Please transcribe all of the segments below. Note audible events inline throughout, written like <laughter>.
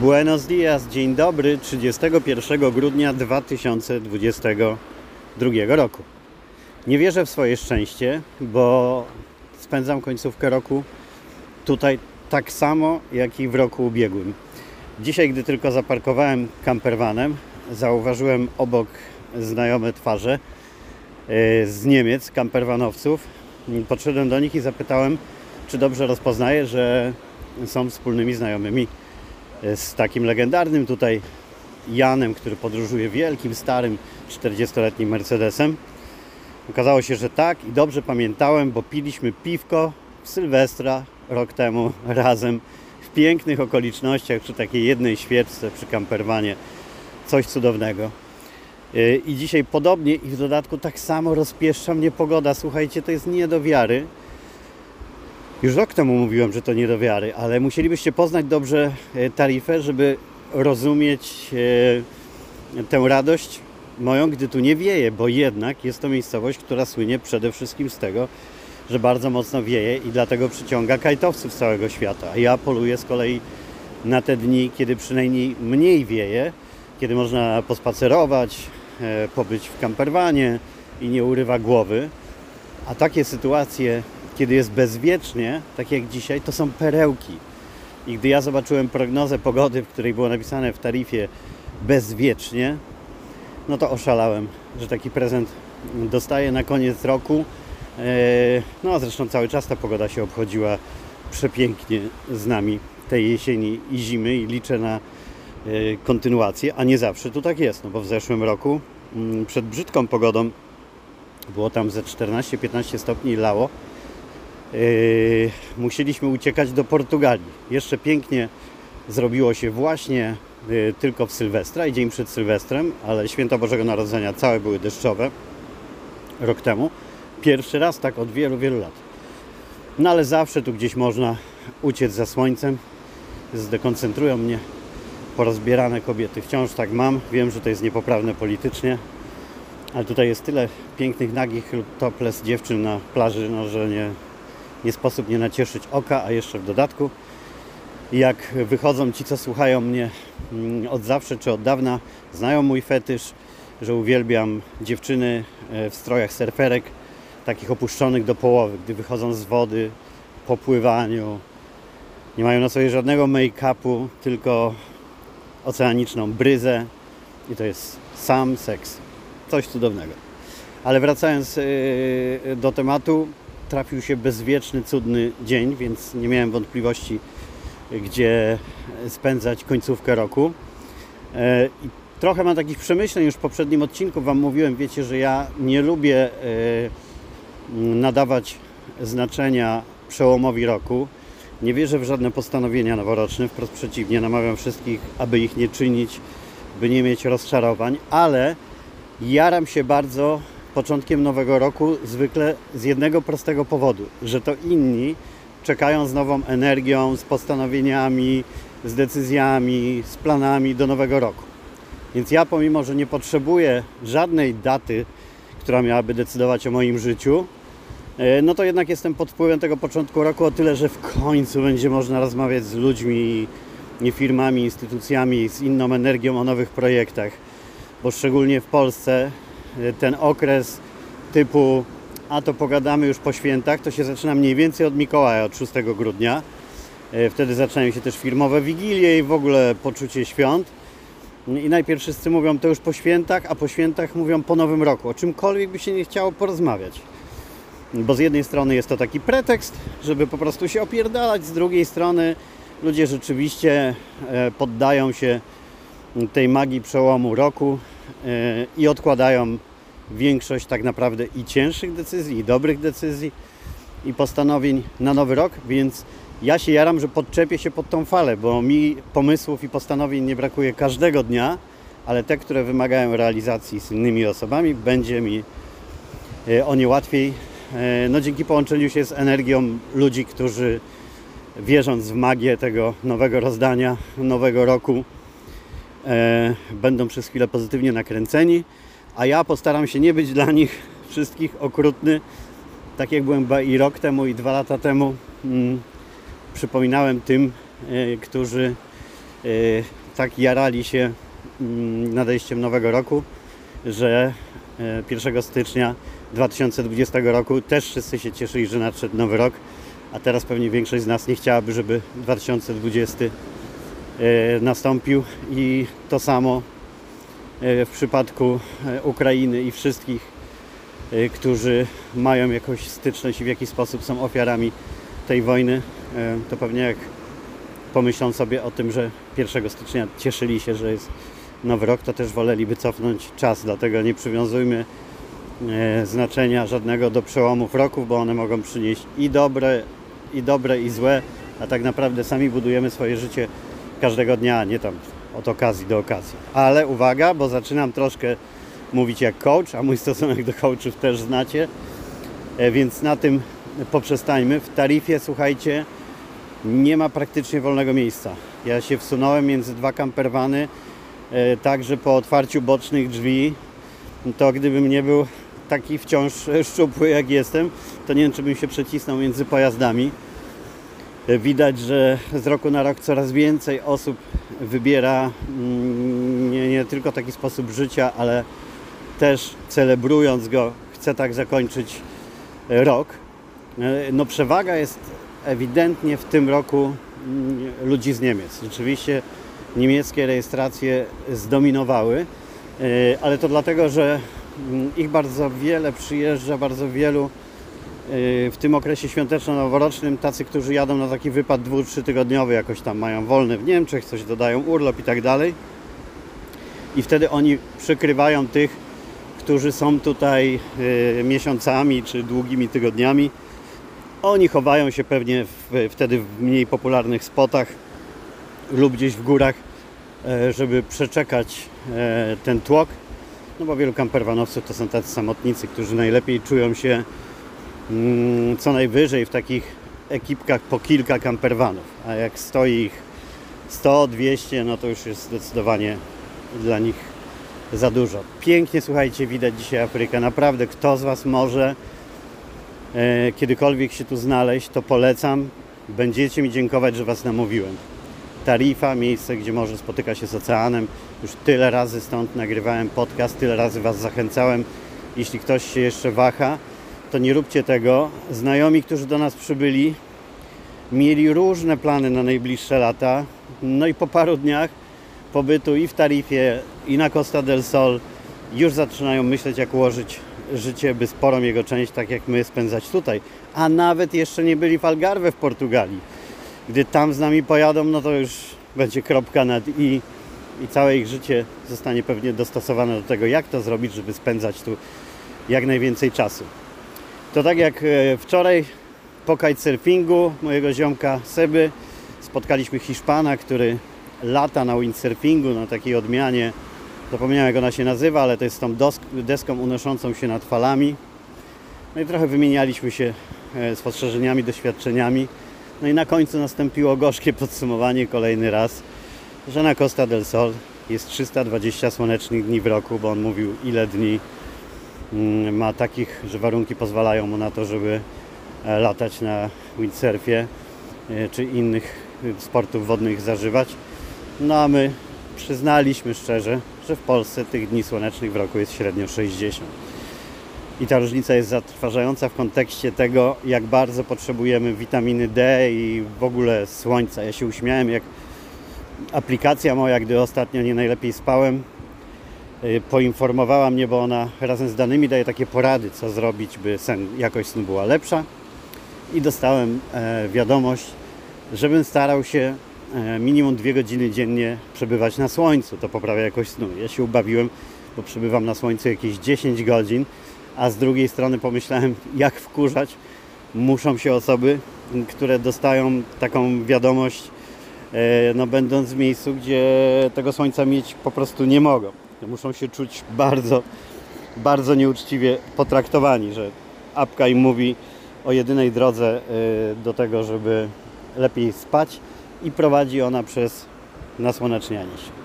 Buenos dias, dzień dobry, 31 grudnia 2022 roku. Nie wierzę w swoje szczęście, bo spędzam końcówkę roku tutaj tak samo jak i w roku ubiegłym. Dzisiaj, gdy tylko zaparkowałem campervanem, zauważyłem obok znajome twarze e, z Niemiec, campervanowców. Podszedłem do nich i zapytałem, czy dobrze rozpoznaję, że są wspólnymi znajomymi z takim legendarnym tutaj Janem, który podróżuje wielkim, starym, 40-letnim Mercedesem. Okazało się, że tak i dobrze pamiętałem, bo piliśmy piwko w Sylwestra rok temu <laughs> razem w pięknych okolicznościach przy takiej jednej świeczce przy kamperwanie. Coś cudownego. Yy, I dzisiaj podobnie i w dodatku tak samo rozpieszcza mnie pogoda. Słuchajcie, to jest nie do wiary. Już rok temu mówiłem, że to nie do wiary, ale musielibyście poznać dobrze e, tarifę, żeby rozumieć e, tę radość moją, gdy tu nie wieje, bo jednak jest to miejscowość, która słynie przede wszystkim z tego, że bardzo mocno wieje i dlatego przyciąga kajtowców z całego świata. A ja poluję z kolei na te dni, kiedy przynajmniej mniej wieje, kiedy można pospacerować, e, pobyć w kamperwanie i nie urywa głowy. A takie sytuacje kiedy jest bezwiecznie, tak jak dzisiaj, to są perełki. I gdy ja zobaczyłem prognozę pogody, w której było napisane w tarifie bezwiecznie, no to oszalałem, że taki prezent dostaję na koniec roku. E, no a zresztą cały czas ta pogoda się obchodziła przepięknie z nami tej jesieni i zimy i liczę na e, kontynuację, a nie zawsze tu tak jest, no bo w zeszłym roku mm, przed brzydką pogodą było tam ze 14-15 stopni lało, musieliśmy uciekać do Portugalii. Jeszcze pięknie zrobiło się właśnie yy, tylko w Sylwestra i dzień przed Sylwestrem, ale święta Bożego Narodzenia całe były deszczowe rok temu. Pierwszy raz tak od wielu, wielu lat. No ale zawsze tu gdzieś można uciec za słońcem. Zdekoncentrują mnie porozbierane kobiety. Wciąż tak mam. Wiem, że to jest niepoprawne politycznie, ale tutaj jest tyle pięknych, nagich lub topless dziewczyn na plaży, no, że nie, nie sposób nie nacieszyć oka, a jeszcze w dodatku jak wychodzą ci, co słuchają mnie mm, od zawsze czy od dawna, znają mój fetysz, że uwielbiam dziewczyny e, w strojach surferek, takich opuszczonych do połowy, gdy wychodzą z wody po pływaniu. Nie mają na sobie żadnego make-upu, tylko oceaniczną bryzę i to jest sam seks. Coś cudownego. Ale wracając e, do tematu, trafił się bezwieczny, cudny dzień, więc nie miałem wątpliwości, gdzie spędzać końcówkę roku. E, I trochę mam takich przemyśleń, już w poprzednim odcinku Wam mówiłem, wiecie, że ja nie lubię e, nadawać znaczenia przełomowi roku. Nie wierzę w żadne postanowienia noworoczne, wprost przeciwnie, namawiam wszystkich, aby ich nie czynić, by nie mieć rozczarowań, ale jaram się bardzo początkiem nowego roku zwykle z jednego prostego powodu, że to inni czekają z nową energią, z postanowieniami, z decyzjami, z planami do nowego roku. Więc ja pomimo, że nie potrzebuję żadnej daty, która miałaby decydować o moim życiu, e, no to jednak jestem pod wpływem tego początku roku o tyle, że w końcu będzie można rozmawiać z ludźmi, firmami, instytucjami, z inną energią o nowych projektach, bo szczególnie w Polsce ten okres typu a to pogadamy już po świętach, to się zaczyna mniej więcej od Mikołaja, od 6 grudnia. E, wtedy zaczynają się też firmowe wigilie i w ogóle poczucie świąt. I najpierw wszyscy mówią to już po świętach, a po świętach mówią po nowym roku, o czymkolwiek by się nie chciało porozmawiać. Bo z jednej strony jest to taki pretekst, żeby po prostu się opierdalać, z drugiej strony ludzie rzeczywiście e, poddają się tej magii przełomu roku, i odkładają większość tak naprawdę i cięższych decyzji, i dobrych decyzji, i postanowień na nowy rok, więc ja się jaram, że podczepię się pod tą falę, bo mi pomysłów i postanowień nie brakuje każdego dnia, ale te, które wymagają realizacji z innymi osobami, będzie mi e, o nie łatwiej. E, no dzięki połączeniu się z energią ludzi, którzy wierząc w magię tego nowego rozdania, nowego roku, e, będą przez chwilę pozytywnie nakręceni, a ja postaram się nie być dla nich wszystkich okrutny, tak jak byłem i rok temu i dwa lata temu. Mm, przypominałem tym, e, którzy y, tak jarali się mm, nadejściem nowego roku, że e, 1 stycznia 2020 roku też wszyscy się cieszyli, że nadszedł nowy rok, a teraz pewnie większość z nas nie chciałaby, żeby 2020 e, nastąpił i to samo e, w przypadku e, Ukrainy i wszystkich, e, którzy mają jakąś styczność i w jakiś sposób są ofiarami tej wojny, e, to pewnie jak pomyślą sobie o tym, że 1 stycznia cieszyli się, że jest nowy rok, to też woleliby cofnąć czas, dlatego nie przywiązujmy e, znaczenia żadnego do przełomów roków, bo one mogą przynieść i dobre, i dobre, i złe, a tak naprawdę sami budujemy swoje życie każdego dnia, nie tam od okazji do okazji. Ale uwaga, bo zaczynam troszkę mówić jak coach, a mój stosunek do coachów też znacie, e, więc na tym poprzestańmy. W tarifie, słuchajcie, nie ma praktycznie wolnego miejsca. Ja się wsunąłem między dwa campervany, e, tak że po otwarciu bocznych drzwi, to gdybym nie był taki wciąż szczupły jak jestem, to nie wiem, czy bym się przecisnął między pojazdami. Widać, że z roku na rok coraz więcej osób wybiera mm, nie, nie tylko taki sposób życia, ale też celebrując go, chce tak zakończyć e, rok. E, No przewaga jest ewidentnie w tym roku mm, ludzi z Niemiec. Rzeczywiście niemieckie rejestracje zdominowały, e, ale to dlatego, że mm, ich bardzo wiele przyjeżdża, bardzo wielu w tym okresie świąteczno-noworocznym tacy, którzy jadą na taki wypad dwu, trzy tygodniowy, jakoś tam mają wolny w Niemczech, coś dodają urlop i tak dalej. I wtedy oni przykrywają tych, którzy są tutaj e, miesiącami czy długimi tygodniami. Oni chowają się pewnie w, wtedy w mniej popularnych spotach lub gdzieś w górach, e, żeby przeczekać e, ten tłok. No bo wielu kamperwanowców to są tacy samotnicy, którzy najlepiej czują się co najwyżej w takich ekipkach po kilka kamperwanów. A jak stoi ich 100, 200, no to już jest zdecydowanie dla nich za dużo. Pięknie, słuchajcie, widać dzisiaj Afrykę. Naprawdę, kto z Was może e, kiedykolwiek się tu znaleźć, to polecam. Będziecie mi dziękować, że Was namówiłem. Tarifa, miejsce, gdzie morze spotyka się z oceanem. Już tyle razy stąd nagrywałem podcast, tyle razy Was zachęcałem. Jeśli ktoś się jeszcze waha, to nie róbcie tego. Znajomi, którzy do nas przybyli, mieli różne plany na najbliższe lata. No i po paru dniach pobytu i w Tarifie, i na Costa del Sol już zaczynają myśleć, jak ułożyć życie, by sporą jego część, tak jak my, spędzać tutaj. A nawet jeszcze nie byli w Algarve w Portugalii. Gdy tam z nami pojadą, no to już będzie kropka nad i i całe ich życie zostanie pewnie dostosowane do tego, jak to zrobić, żeby spędzać tu jak najwięcej czasu. To tak jak e, wczoraj po kitesurfingu mojego ziomka Seby spotkaliśmy Hiszpana, który lata na windsurfingu, na takiej odmianie, zapomniałem jak ona się nazywa, ale to jest tą deską unoszącą się nad falami. No i trochę wymienialiśmy się e, spostrzeżeniami, doświadczeniami. No i na końcu nastąpiło gorzkie <laughs> podsumowanie kolejny raz, że na Costa del Sol jest 320 słonecznych dni w roku, bo on mówił ile dni ma takich, że warunki pozwalają mu na to, żeby e, latać na windsurfie e, czy innych e, sportów wodnych zażywać. No a my przyznaliśmy szczerze, że w Polsce tych dni słonecznych w roku jest średnio 60. I ta różnica jest zatrważająca w kontekście tego, jak bardzo potrzebujemy witaminy D i w ogóle słońca. Ja się uśmiałem, jak aplikacja moja, gdy ostatnio nie najlepiej spałem, poinformowała mnie, bo ona razem z danymi daje takie porady, co zrobić, by sen, jakość snu była lepsza. I dostałem e, wiadomość, żebym starał się e, minimum dwie godziny dziennie przebywać na słońcu. To poprawia jakość snu. Ja się ubawiłem, bo przebywam na słońcu jakieś 10 godzin, a z drugiej strony pomyślałem, jak wkurzać muszą się osoby, które dostają taką wiadomość, e, no, będąc w miejscu, gdzie tego słońca mieć po prostu nie mogą. Muszą się czuć bardzo, bardzo nieuczciwie potraktowani, że apka im mówi o jedynej drodze e, do tego, żeby lepiej spać i prowadzi ona przez nasłonecznianie się.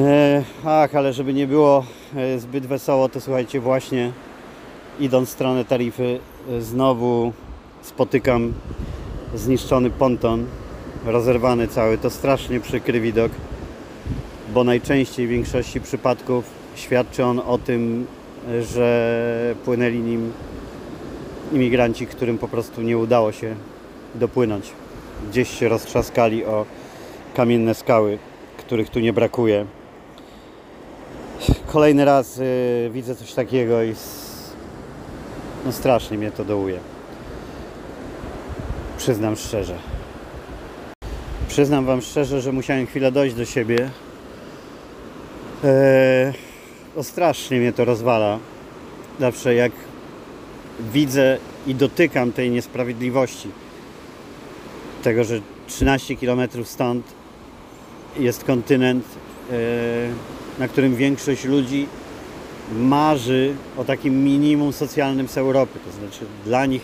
E, ach, ale żeby nie było e, zbyt wesoło, to słuchajcie, właśnie idąc w stronę tarify, e, znowu spotykam zniszczony ponton rozerwany cały. To strasznie przykry widok, bo najczęściej w większości przypadków świadczy on o tym, że płynęli nim imigranci, którym po prostu nie udało się dopłynąć. Gdzieś się roztrzaskali o kamienne skały, których tu nie brakuje. Kolejny raz y, widzę coś takiego i no strasznie mnie to dołuje. Przyznam szczerze. Przyznam Wam szczerze, że musiałem chwilę dojść do siebie. Eee, strasznie mnie to rozwala. Zawsze jak widzę i dotykam tej niesprawiedliwości. Tego, że 13 km stąd jest kontynent, e, na którym większość ludzi marzy o takim minimum socjalnym z Europy. To znaczy dla nich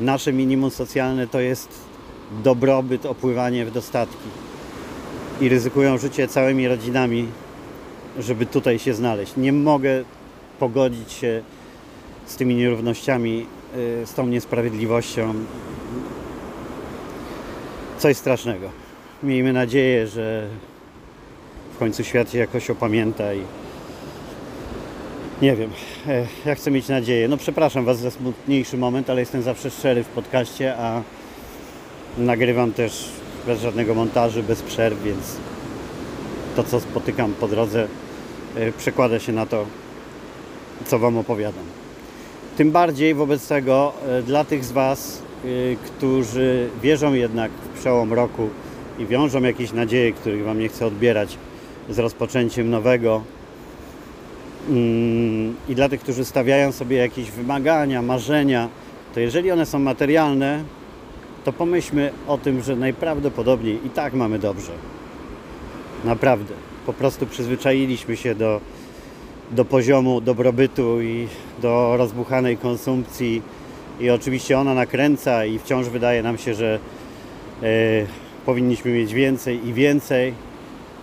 nasze minimum socjalne to jest dobrobyt, opływanie w dostatki. I ryzykują życie całymi rodzinami, żeby tutaj się znaleźć. Nie mogę pogodzić się z tymi nierównościami, y, z tą niesprawiedliwością. Coś strasznego. Miejmy nadzieję, że w końcu świat się jakoś opamięta i nie wiem, e, ja chcę mieć nadzieję. No przepraszam Was za smutniejszy moment, ale jestem zawsze szczery w podcaście, a nagrywam też bez żadnego montażu, bez przerw, więc to co spotykam po drodze przekłada się na to, co Wam opowiadam. Tym bardziej wobec tego e, dla tych z Was, e, którzy wierzą jednak w przełom roku i wiążą jakieś nadzieje, których Wam nie chcę odbierać z rozpoczęciem nowego, Mm, i dla tych, którzy stawiają sobie jakieś wymagania, marzenia, to jeżeli one są materialne, to pomyślmy o tym, że najprawdopodobniej i tak mamy dobrze. Naprawdę. Po prostu przyzwyczailiśmy się do, do poziomu dobrobytu i do rozbuchanej konsumpcji i oczywiście ona nakręca i wciąż wydaje nam się, że e, powinniśmy mieć więcej i więcej,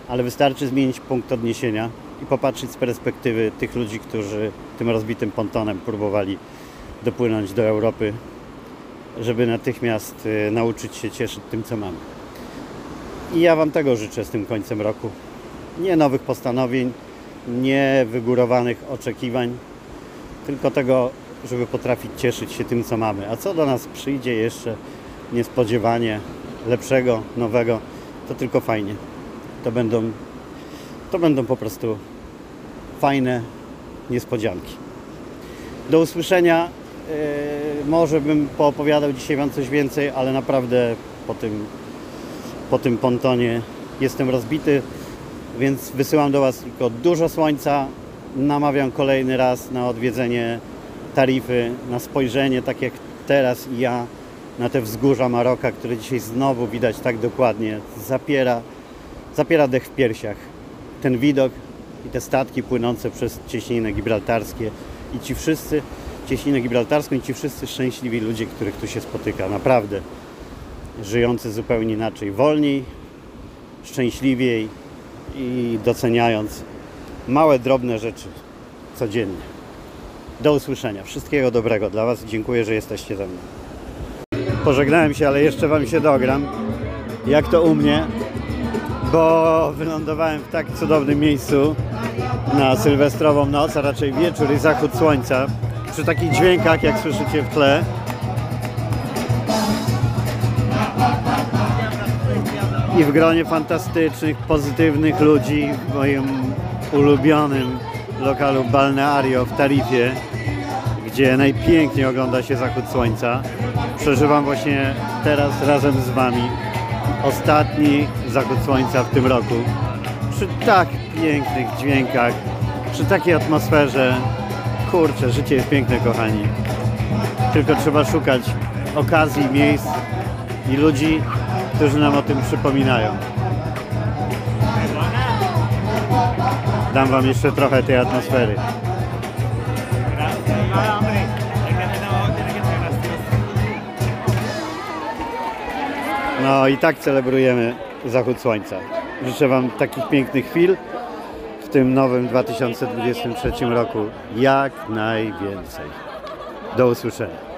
ale wystarczy zmienić punkt odniesienia i popatrzeć z perspektywy tych ludzi, którzy tym rozbitym pontonem próbowali dopłynąć do Europy, żeby natychmiast e, nauczyć się cieszyć tym, co mamy. I ja Wam tego życzę z tym końcem roku. Nie nowych postanowień, nie wygórowanych oczekiwań, tylko tego, żeby potrafić cieszyć się tym, co mamy. A co do nas przyjdzie jeszcze niespodziewanie, lepszego, nowego, to tylko fajnie. To będą, to będą po prostu fajne niespodzianki. Do usłyszenia. Yy, może bym poopowiadał dzisiaj Wam coś więcej, ale naprawdę po tym, po tym pontonie jestem rozbity, więc wysyłam do Was tylko dużo słońca. Namawiam kolejny raz na odwiedzenie tarify, na spojrzenie, tak jak teraz i ja, na te wzgórza Maroka, które dzisiaj znowu widać tak dokładnie. Zapiera, zapiera dech w piersiach. Ten widok i te statki płynące przez cieśniny gibraltarskie i ci wszyscy, cieśninę gibraltarską i ci wszyscy szczęśliwi ludzie, których tu się spotyka. Naprawdę żyjący zupełnie inaczej, wolniej, szczęśliwiej i doceniając małe, drobne rzeczy codziennie. Do usłyszenia. Wszystkiego dobrego dla Was. Dziękuję, że jesteście ze mną. Pożegnałem się, ale jeszcze Wam się dogram. Jak to u mnie, bo wylądowałem w tak cudownym miejscu na sylwestrową noc, a raczej wieczór i zachód słońca. Przy takich dźwiękach, jak słyszycie w tle. I w gronie fantastycznych, pozytywnych ludzi w moim ulubionym lokalu Balneario w Tarifie, gdzie najpiękniej ogląda się zachód słońca. Przeżywam właśnie teraz razem z Wami ostatni zachód słońca w tym roku. Przy tak pięknych dźwiękach, przy takiej atmosferze. Kurczę, życie jest piękne, kochani. Tylko trzeba szukać okazji, miejsc i ludzi, którzy nam o tym przypominają. Dam Wam jeszcze trochę tej atmosfery. No i tak celebrujemy zachód słońca. Życzę Wam takich pięknych chwil w tym nowym 2023 roku jak najwięcej. Do usłyszenia.